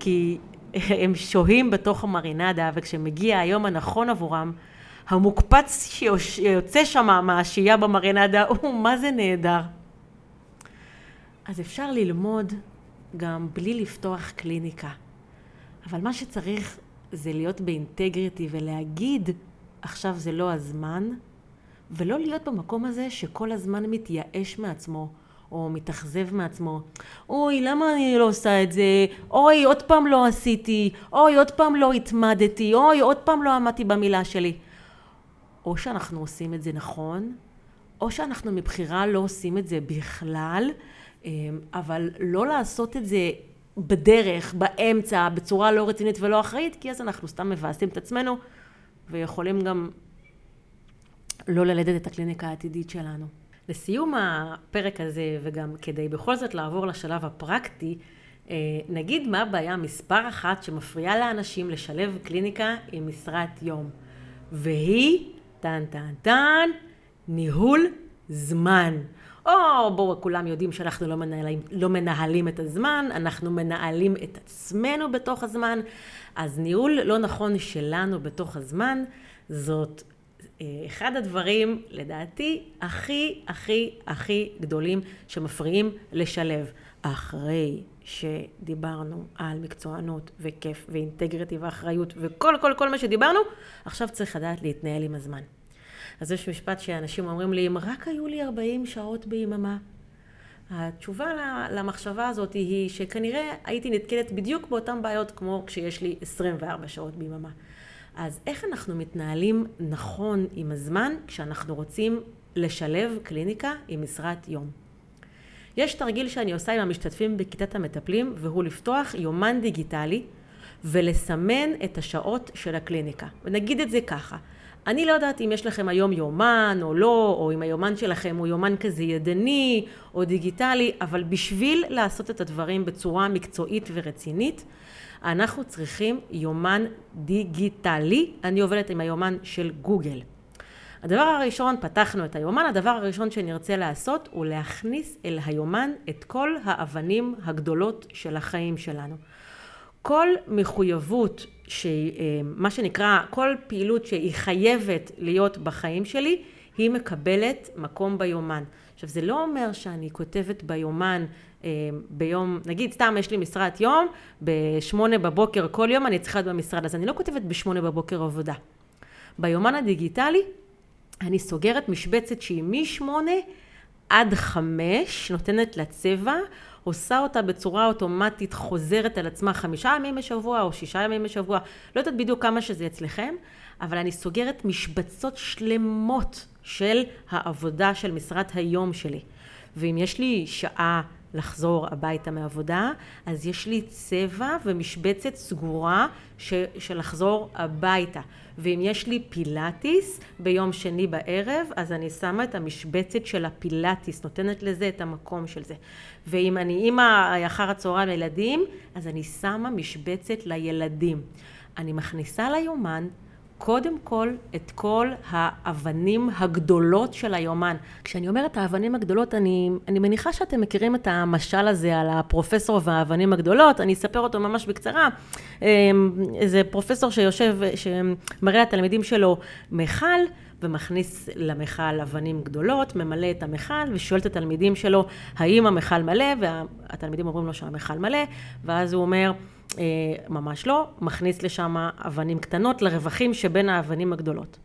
כי הם שוהים בתוך המרינדה, וכשמגיע היום הנכון עבורם, המוקפץ שיוצא שם מהשהייה במרינדה הוא מה זה נהדר. אז אפשר ללמוד גם בלי לפתוח קליניקה. אבל מה שצריך זה להיות באינטגריטי ולהגיד עכשיו זה לא הזמן, ולא להיות במקום הזה שכל הזמן מתייאש מעצמו, או מתאכזב מעצמו. אוי, למה אני לא עושה את זה? אוי, עוד פעם לא עשיתי. אוי, עוד פעם לא התמדתי. אוי, עוד פעם לא עמדתי במילה שלי. או שאנחנו עושים את זה נכון, או שאנחנו מבחירה לא עושים את זה בכלל, אמ, אבל לא לעשות את זה בדרך, באמצע, בצורה לא רצינית ולא אחראית, כי אז אנחנו סתם מבאסים את עצמנו, ויכולים גם לא ללדת את הקליניקה העתידית שלנו. לסיום הפרק הזה, וגם כדי בכל זאת לעבור לשלב הפרקטי, אה, נגיד מה הבעיה מספר אחת שמפריעה לאנשים לשלב קליניקה עם משרת יום. והיא, טן טן טן, ניהול זמן. או בואו, כולם יודעים שאנחנו לא מנהלים, לא מנהלים את הזמן, אנחנו מנהלים את עצמנו בתוך הזמן. אז ניהול לא נכון שלנו בתוך הזמן, זאת אחד הדברים, לדעתי, הכי הכי הכי גדולים שמפריעים לשלב. אחרי שדיברנו על מקצוענות וכיף ואינטגריטי ואחריות וכל כל כל מה שדיברנו, עכשיו צריך לדעת להתנהל עם הזמן. אז יש משפט שאנשים אומרים לי, אם רק היו לי 40 שעות ביממה. התשובה למחשבה הזאת היא שכנראה הייתי נתקלת בדיוק באותן בעיות כמו כשיש לי 24 שעות ביממה. אז איך אנחנו מתנהלים נכון עם הזמן כשאנחנו רוצים לשלב קליניקה עם משרת יום? יש תרגיל שאני עושה עם המשתתפים בכיתת המטפלים והוא לפתוח יומן דיגיטלי ולסמן את השעות של הקליניקה. ונגיד את זה ככה, אני לא יודעת אם יש לכם היום יומן או לא, או אם היומן שלכם הוא יומן כזה ידני או דיגיטלי, אבל בשביל לעשות את הדברים בצורה מקצועית ורצינית, אנחנו צריכים יומן דיגיטלי. אני עובדת עם היומן של גוגל. הדבר הראשון, פתחנו את היומן, הדבר הראשון שנרצה לעשות הוא להכניס אל היומן את כל האבנים הגדולות של החיים שלנו. כל מחויבות, מה שנקרא, כל פעילות שהיא חייבת להיות בחיים שלי, היא מקבלת מקום ביומן. עכשיו זה לא אומר שאני כותבת ביומן אה, ביום, נגיד סתם יש לי משרת יום, בשמונה בבוקר כל יום אני צריכה להיות במשרד, אז אני לא כותבת בשמונה בבוקר עבודה. ביומן הדיגיטלי אני סוגרת משבצת שהיא משמונה עד חמש, נותנת לה צבע, עושה אותה בצורה אוטומטית, חוזרת על עצמה חמישה ימים בשבוע או שישה ימים בשבוע, לא יודעת בדיוק כמה שזה אצלכם, אבל אני סוגרת משבצות שלמות של העבודה של משרת היום שלי. ואם יש לי שעה לחזור הביתה מעבודה, אז יש לי צבע ומשבצת סגורה ש, של לחזור הביתה. ואם יש לי פילאטיס ביום שני בערב, אז אני שמה את המשבצת של הפילאטיס, נותנת לזה את המקום של זה. ואם אני אימא אחר הצהריים לילדים, אז אני שמה משבצת לילדים. אני מכניסה ליומן קודם כל את כל האבנים הגדולות של היומן. כשאני אומרת האבנים הגדולות, אני, אני מניחה שאתם מכירים את המשל הזה על הפרופסור והאבנים הגדולות, אני אספר אותו ממש בקצרה. איזה אמ, פרופסור שיושב, שמראה לתלמידים שלו מכל, ומכניס למכל אבנים גדולות, ממלא את המכל ושואל את התלמידים שלו האם המכל מלא, והתלמידים אומרים לו שהמכל מלא, ואז הוא אומר, ממש לא, מכניס לשם אבנים קטנות לרווחים שבין האבנים הגדולות.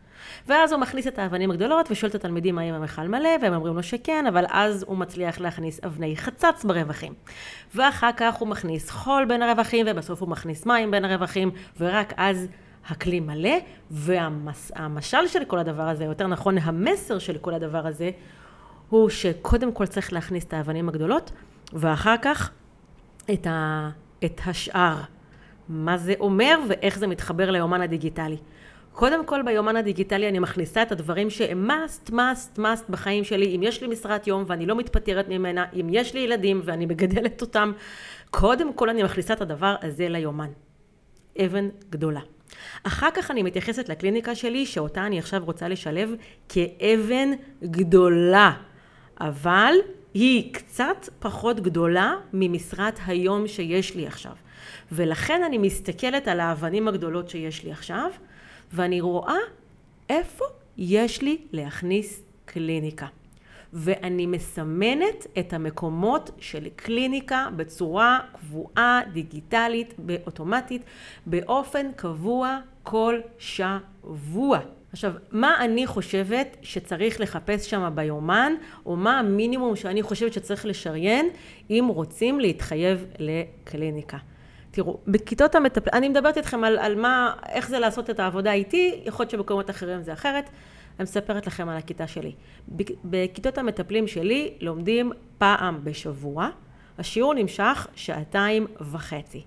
ואז הוא מכניס את האבנים הגדולות ושואל את התלמידים האם המכל מלא, והם אומרים לו שכן, אבל אז הוא מצליח להכניס אבני חצץ ברווחים. ואחר כך הוא מכניס חול בין הרווחים, ובסוף הוא מכניס מים בין הרווחים, ורק אז הכלי מלא, והמשל של כל הדבר הזה, יותר נכון המסר של כל הדבר הזה, הוא שקודם כל צריך להכניס את האבנים הגדולות, ואחר כך את, ה, את השאר. מה זה אומר ואיך זה מתחבר ליומן הדיגיטלי. קודם כל ביומן הדיגיטלי אני מכניסה את הדברים שהם must, must, must בחיים שלי. אם יש לי משרת יום ואני לא מתפטרת ממנה, אם יש לי ילדים ואני מגדלת אותם, קודם כל אני מכניסה את הדבר הזה ליומן. אבן גדולה. אחר כך אני מתייחסת לקליניקה שלי, שאותה אני עכשיו רוצה לשלב כאבן גדולה. אבל היא קצת פחות גדולה ממשרת היום שיש לי עכשיו. ולכן אני מסתכלת על האבנים הגדולות שיש לי עכשיו, ואני רואה איפה יש לי להכניס קליניקה. ואני מסמנת את המקומות של קליניקה בצורה קבועה, דיגיטלית, אוטומטית, באופן קבוע כל שבוע. עכשיו, מה אני חושבת שצריך לחפש שם ביומן, או מה המינימום שאני חושבת שצריך לשריין, אם רוצים להתחייב לקליניקה. תראו, בכיתות המטפלים, אני מדברת איתכם על, על מה, איך זה לעשות את העבודה איתי, יכול להיות שבמקומות אחרים זה אחרת. אני מספרת לכם על הכיתה שלי. בכיתות המטפלים שלי לומדים פעם בשבוע, השיעור נמשך שעתיים וחצי.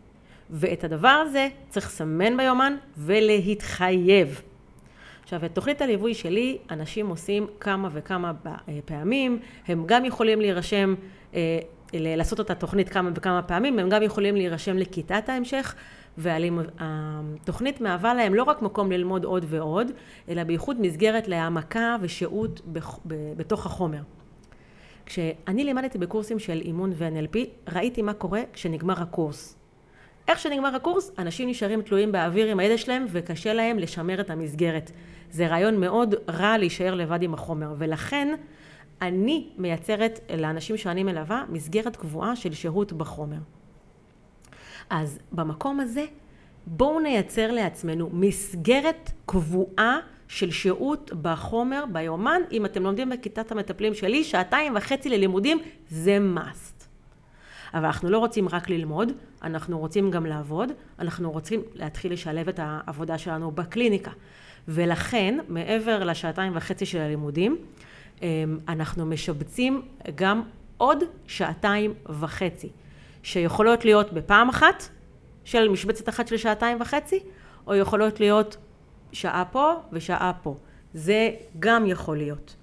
ואת הדבר הזה צריך לסמן ביומן ולהתחייב. עכשיו, את תוכנית הליווי שלי, אנשים עושים כמה וכמה פעמים, הם גם יכולים להירשם, אה, לעשות את התוכנית כמה וכמה פעמים, הם גם יכולים להירשם לכיתת ההמשך, והתוכנית מהווה להם לא רק מקום ללמוד עוד ועוד, אלא בייחוד מסגרת להעמקה ושהות בתוך החומר. כשאני לימדתי בקורסים של אימון ו-NLP, ראיתי מה קורה כשנגמר הקורס. איך שנגמר הקורס, אנשים נשארים תלויים באוויר עם הידע שלהם וקשה להם לשמר את המסגרת. זה רעיון מאוד רע להישאר לבד עם החומר, ולכן אני מייצרת לאנשים שאני מלווה מסגרת קבועה של שהות בחומר. אז במקום הזה בואו נייצר לעצמנו מסגרת קבועה של שהות בחומר, ביומן. אם אתם לומדים בכיתת המטפלים שלי, שעתיים וחצי ללימודים זה must. אבל אנחנו לא רוצים רק ללמוד, אנחנו רוצים גם לעבוד, אנחנו רוצים להתחיל לשלב את העבודה שלנו בקליניקה. ולכן, מעבר לשעתיים וחצי של הלימודים, אמ, אנחנו משבצים גם עוד שעתיים וחצי, שיכולות להיות בפעם אחת, של משבצת אחת של שעתיים וחצי, או יכולות להיות שעה פה ושעה פה. זה גם יכול להיות.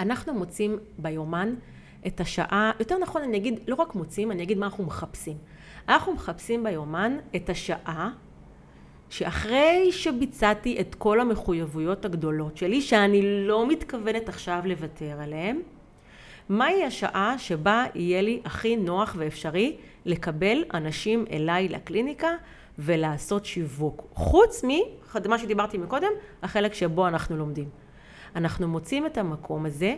אנחנו מוצאים ביומן את השעה, יותר נכון אני אגיד, לא רק מוצאים, אני אגיד מה אנחנו מחפשים. אנחנו מחפשים ביומן את השעה שאחרי שביצעתי את כל המחויבויות הגדולות שלי, שאני לא מתכוונת עכשיו לוותר עליהן, מהי השעה שבה יהיה לי הכי נוח ואפשרי לקבל אנשים אליי לקליניקה ולעשות שיווק. חוץ ממה שדיברתי מקודם, החלק שבו אנחנו לומדים. אנחנו מוצאים את המקום הזה,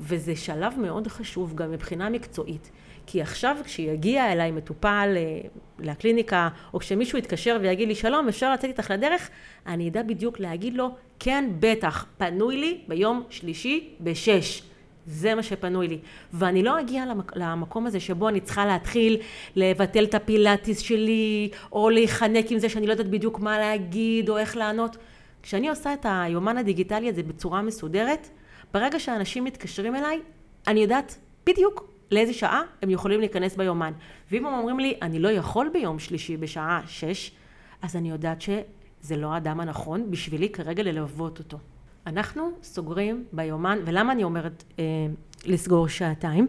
וזה שלב מאוד חשוב גם מבחינה מקצועית. כי עכשיו כשיגיע אליי מטופל אה, לקליניקה, או כשמישהו יתקשר ויגיד לי, שלום, אפשר לצאת איתך לדרך? אני אדע בדיוק להגיד לו, כן, בטח, פנוי לי ביום שלישי בשש. זה מה שפנוי לי. ואני לא אגיע למקום הזה שבו אני צריכה להתחיל לבטל את הפילאטיס שלי, או להיחנק עם זה שאני לא יודעת בדיוק מה להגיד, או איך לענות. כשאני עושה את היומן הדיגיטלי הזה בצורה מסודרת, ברגע שאנשים מתקשרים אליי, אני יודעת בדיוק לאיזה שעה הם יכולים להיכנס ביומן. ואם הם אומרים לי, אני לא יכול ביום שלישי בשעה שש, אז אני יודעת שזה לא האדם הנכון בשבילי כרגע ללוות אותו. אנחנו סוגרים ביומן, ולמה אני אומרת אה, לסגור שעתיים?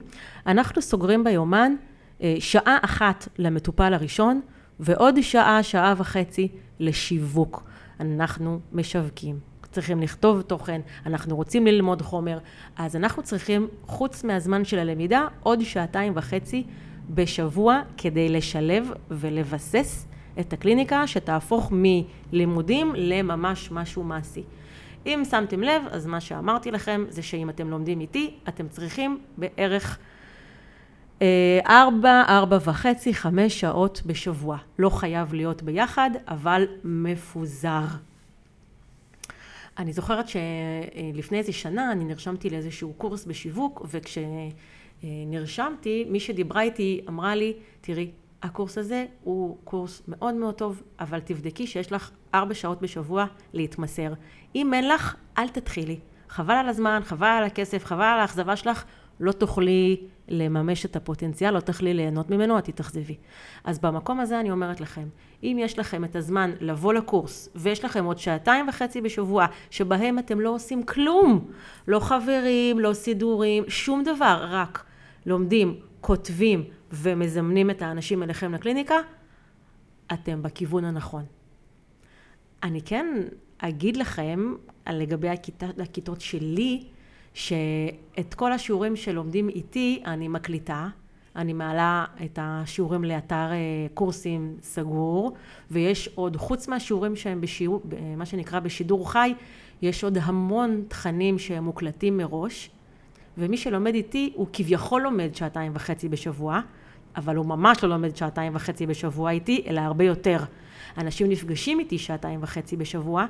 אנחנו סוגרים ביומן אה, שעה אחת למטופל הראשון, ועוד שעה, שעה וחצי לשיווק. אנחנו משווקים. צריכים לכתוב תוכן, אנחנו רוצים ללמוד חומר, אז אנחנו צריכים, חוץ מהזמן של הלמידה, עוד שעתיים וחצי בשבוע כדי לשלב ולבסס את הקליניקה שתהפוך מלימודים לממש משהו מעשי. אם שמתם לב, אז מה שאמרתי לכם זה שאם אתם לומדים איתי, אתם צריכים בערך אה, ארבע, ארבע וחצי, חמש שעות בשבוע. לא חייב להיות ביחד, אבל מפוזר. אני זוכרת שלפני איזה שנה אני נרשמתי לאיזשהו קורס בשיווק, וכשנרשמתי, מי שדיברה איתי אמרה לי, תראי, הקורס הזה הוא קורס מאוד מאוד טוב, אבל תבדקי שיש לך ארבע שעות בשבוע להתמסר. אם אין לך, אל תתחילי. חבל על הזמן, חבל על הכסף, חבל על האכזבה שלך, לא תוכלי לממש את הפוטנציאל, לא תוכלי ליהנות ממנו, את תתאכזבי. אז במקום הזה אני אומרת לכם, אם יש לכם את הזמן לבוא לקורס, ויש לכם עוד שעתיים וחצי בשבוע, שבהם אתם לא עושים כלום, לא חברים, לא סידורים, שום דבר, רק לומדים, כותבים ומזמנים את האנשים אליכם לקליניקה, אתם בכיוון הנכון. אני כן אגיד לכם לגבי הכיתה, הכיתות שלי, שאת כל השיעורים שלומדים איתי אני מקליטה, אני מעלה את השיעורים לאתר אה, קורסים סגור, ויש עוד, חוץ מהשיעורים שהם בשיעור, מה שנקרא בשידור חי, יש עוד המון תכנים שהם מוקלטים מראש, ומי שלומד איתי הוא כביכול לומד שעתיים וחצי בשבוע, אבל הוא ממש לא לומד שעתיים וחצי בשבוע איתי, אלא הרבה יותר. אנשים נפגשים איתי שעתיים וחצי בשבוע,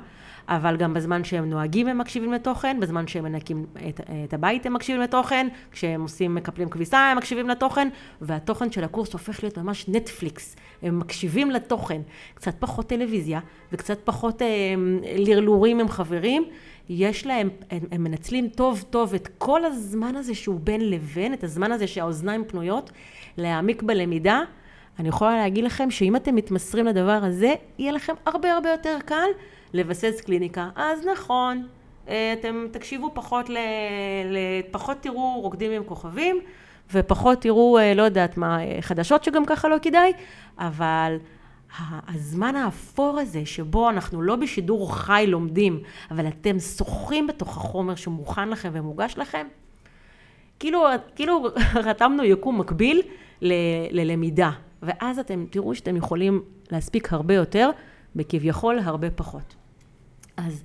אבל גם בזמן שהם נוהגים הם מקשיבים לתוכן, בזמן שהם מנקים את, את הבית הם מקשיבים לתוכן, כשהם עושים, מקפלים כביסה הם מקשיבים לתוכן, והתוכן של הקורס הופך להיות ממש נטפליקס. הם מקשיבים לתוכן, קצת פחות טלוויזיה וקצת פחות אה, לרלורים עם חברים. יש להם, הם, הם מנצלים טוב טוב את כל הזמן הזה שהוא בין לבין, את הזמן הזה שהאוזניים פנויות, להעמיק בלמידה. אני יכולה להגיד לכם שאם אתם מתמסרים לדבר הזה, יהיה לכם הרבה הרבה יותר קל לבסס קליניקה. אז נכון, אה, אתם תקשיבו פחות, ל, ל, פחות תראו רוקדים עם כוכבים, ופחות תראו, אה, לא יודעת מה, אה, חדשות שגם ככה לא כדאי, אבל הזמן האפור הזה, שבו אנחנו לא בשידור חי לומדים, אבל אתם שוחים בתוך החומר שמוכן לכם ומוגש לכם, כאילו, כאילו רתמנו יקום מקביל ל, ללמידה. ואז אתם תראו שאתם יכולים להספיק הרבה יותר, בכביכול הרבה פחות. אז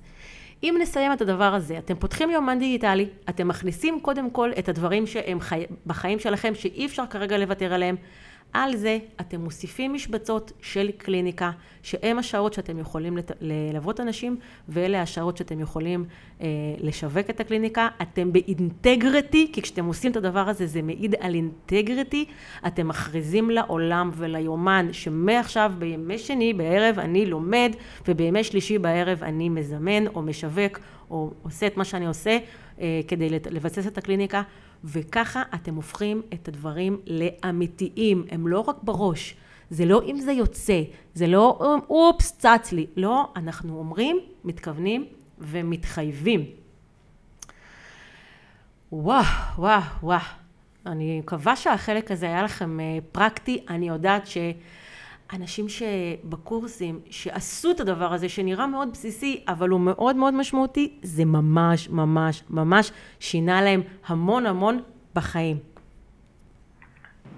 אם נסיים את הדבר הזה, אתם פותחים יומן דיגיטלי, אתם מכניסים קודם כל את הדברים שהם חי... בחיים שלכם, שאי אפשר כרגע לוותר עליהם, על זה אתם מוסיפים משבצות של קליניקה, שהן השעות שאתם יכולים. ללוות אנשים, ואלה השעות שאתם יכולים אה, לשווק את הקליניקה. אתם באינטגריטי, כי כשאתם עושים את הדבר הזה זה מעיד על אינטגריטי. אתם מכריזים לעולם וליומן שמעכשיו בימי שני בערב אני לומד, ובימי שלישי בערב אני מזמן או משווק או עושה את מה שאני עושה אה, כדי לבסס את הקליניקה. וככה אתם הופכים את הדברים לאמיתיים, הם לא רק בראש, זה לא אם זה יוצא, זה לא אופס צץ לי, לא, אנחנו אומרים, מתכוונים ומתחייבים. וואו, וואו, וואו. אני מקווה שהחלק הזה היה לכם אה, פרקטי, אני יודעת ש... אנשים שבקורסים, שעשו את הדבר הזה, שנראה מאוד בסיסי, אבל הוא מאוד מאוד משמעותי, זה ממש ממש ממש שינה להם המון המון בחיים.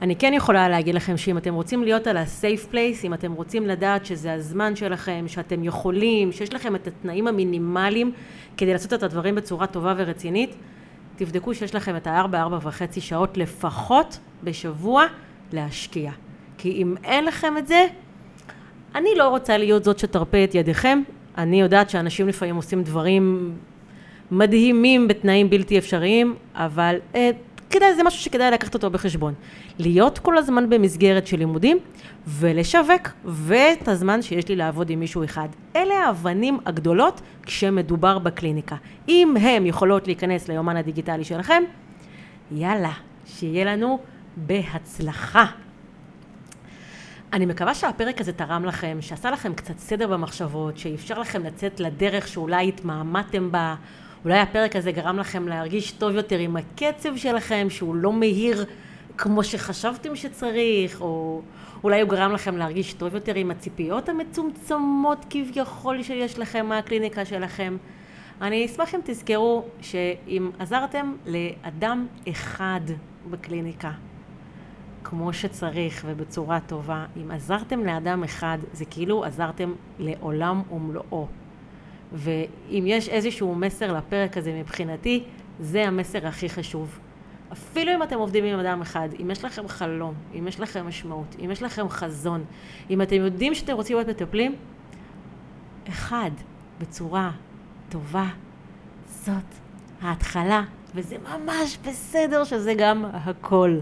אני כן יכולה להגיד לכם שאם אתם רוצים להיות על ה-safe place, אם אתם רוצים לדעת שזה הזמן שלכם, שאתם יכולים, שיש לכם את התנאים המינימליים כדי לעשות את הדברים בצורה טובה ורצינית, תבדקו שיש לכם את הארבע, ארבע וחצי שעות לפחות בשבוע להשקיע. כי אם אין לכם את זה, אני לא רוצה להיות זאת שתרפה את ידיכם. אני יודעת שאנשים לפעמים עושים דברים מדהימים בתנאים בלתי אפשריים, אבל אה, כדאי, זה משהו שכדאי לקחת אותו בחשבון. להיות כל הזמן במסגרת של לימודים ולשווק, ואת הזמן שיש לי לעבוד עם מישהו אחד. אלה האבנים הגדולות כשמדובר בקליניקה. אם הן יכולות להיכנס ליומן הדיגיטלי שלכם, יאללה, שיהיה לנו בהצלחה. אני מקווה שהפרק הזה תרם לכם, שעשה לכם קצת סדר במחשבות, שאפשר לכם לצאת לדרך שאולי התמהמהתם בה, אולי הפרק הזה גרם לכם להרגיש טוב יותר עם הקצב שלכם, שהוא לא מהיר כמו שחשבתם שצריך, או אולי הוא גרם לכם להרגיש טוב יותר עם הציפיות המצומצמות כביכול שיש לכם מהקליניקה שלכם. אני אשמח אם תזכרו שאם עזרתם לאדם אחד בקליניקה, כמו שצריך ובצורה טובה, אם עזרתם לאדם אחד, זה כאילו עזרתם לעולם ומלואו. ואם יש איזשהו מסר לפרק הזה מבחינתי, זה המסר הכי חשוב. אפילו אם אתם עובדים עם אדם אחד, אם יש לכם חלום, אם יש לכם משמעות, אם יש לכם חזון, אם אתם יודעים שאתם רוצים להיות מטפלים, אחד, בצורה טובה, זאת ההתחלה, וזה ממש בסדר שזה גם הכל.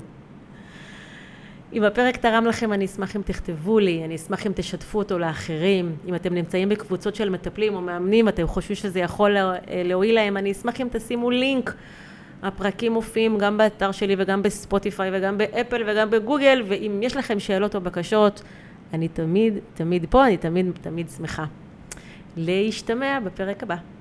אם הפרק תרם לכם, אני אשמח אם תכתבו לי, אני אשמח אם תשתפו אותו לאחרים. אם אתם נמצאים בקבוצות של מטפלים או מאמנים, אתם חושבים שזה יכול להועיל להם, אני אשמח אם תשימו לינק. הפרקים מופיעים גם באתר שלי וגם בספוטיפיי וגם באפל וגם בגוגל, ואם יש לכם שאלות או בקשות, אני תמיד, תמיד פה, אני תמיד, תמיד שמחה. להשתמע בפרק הבא.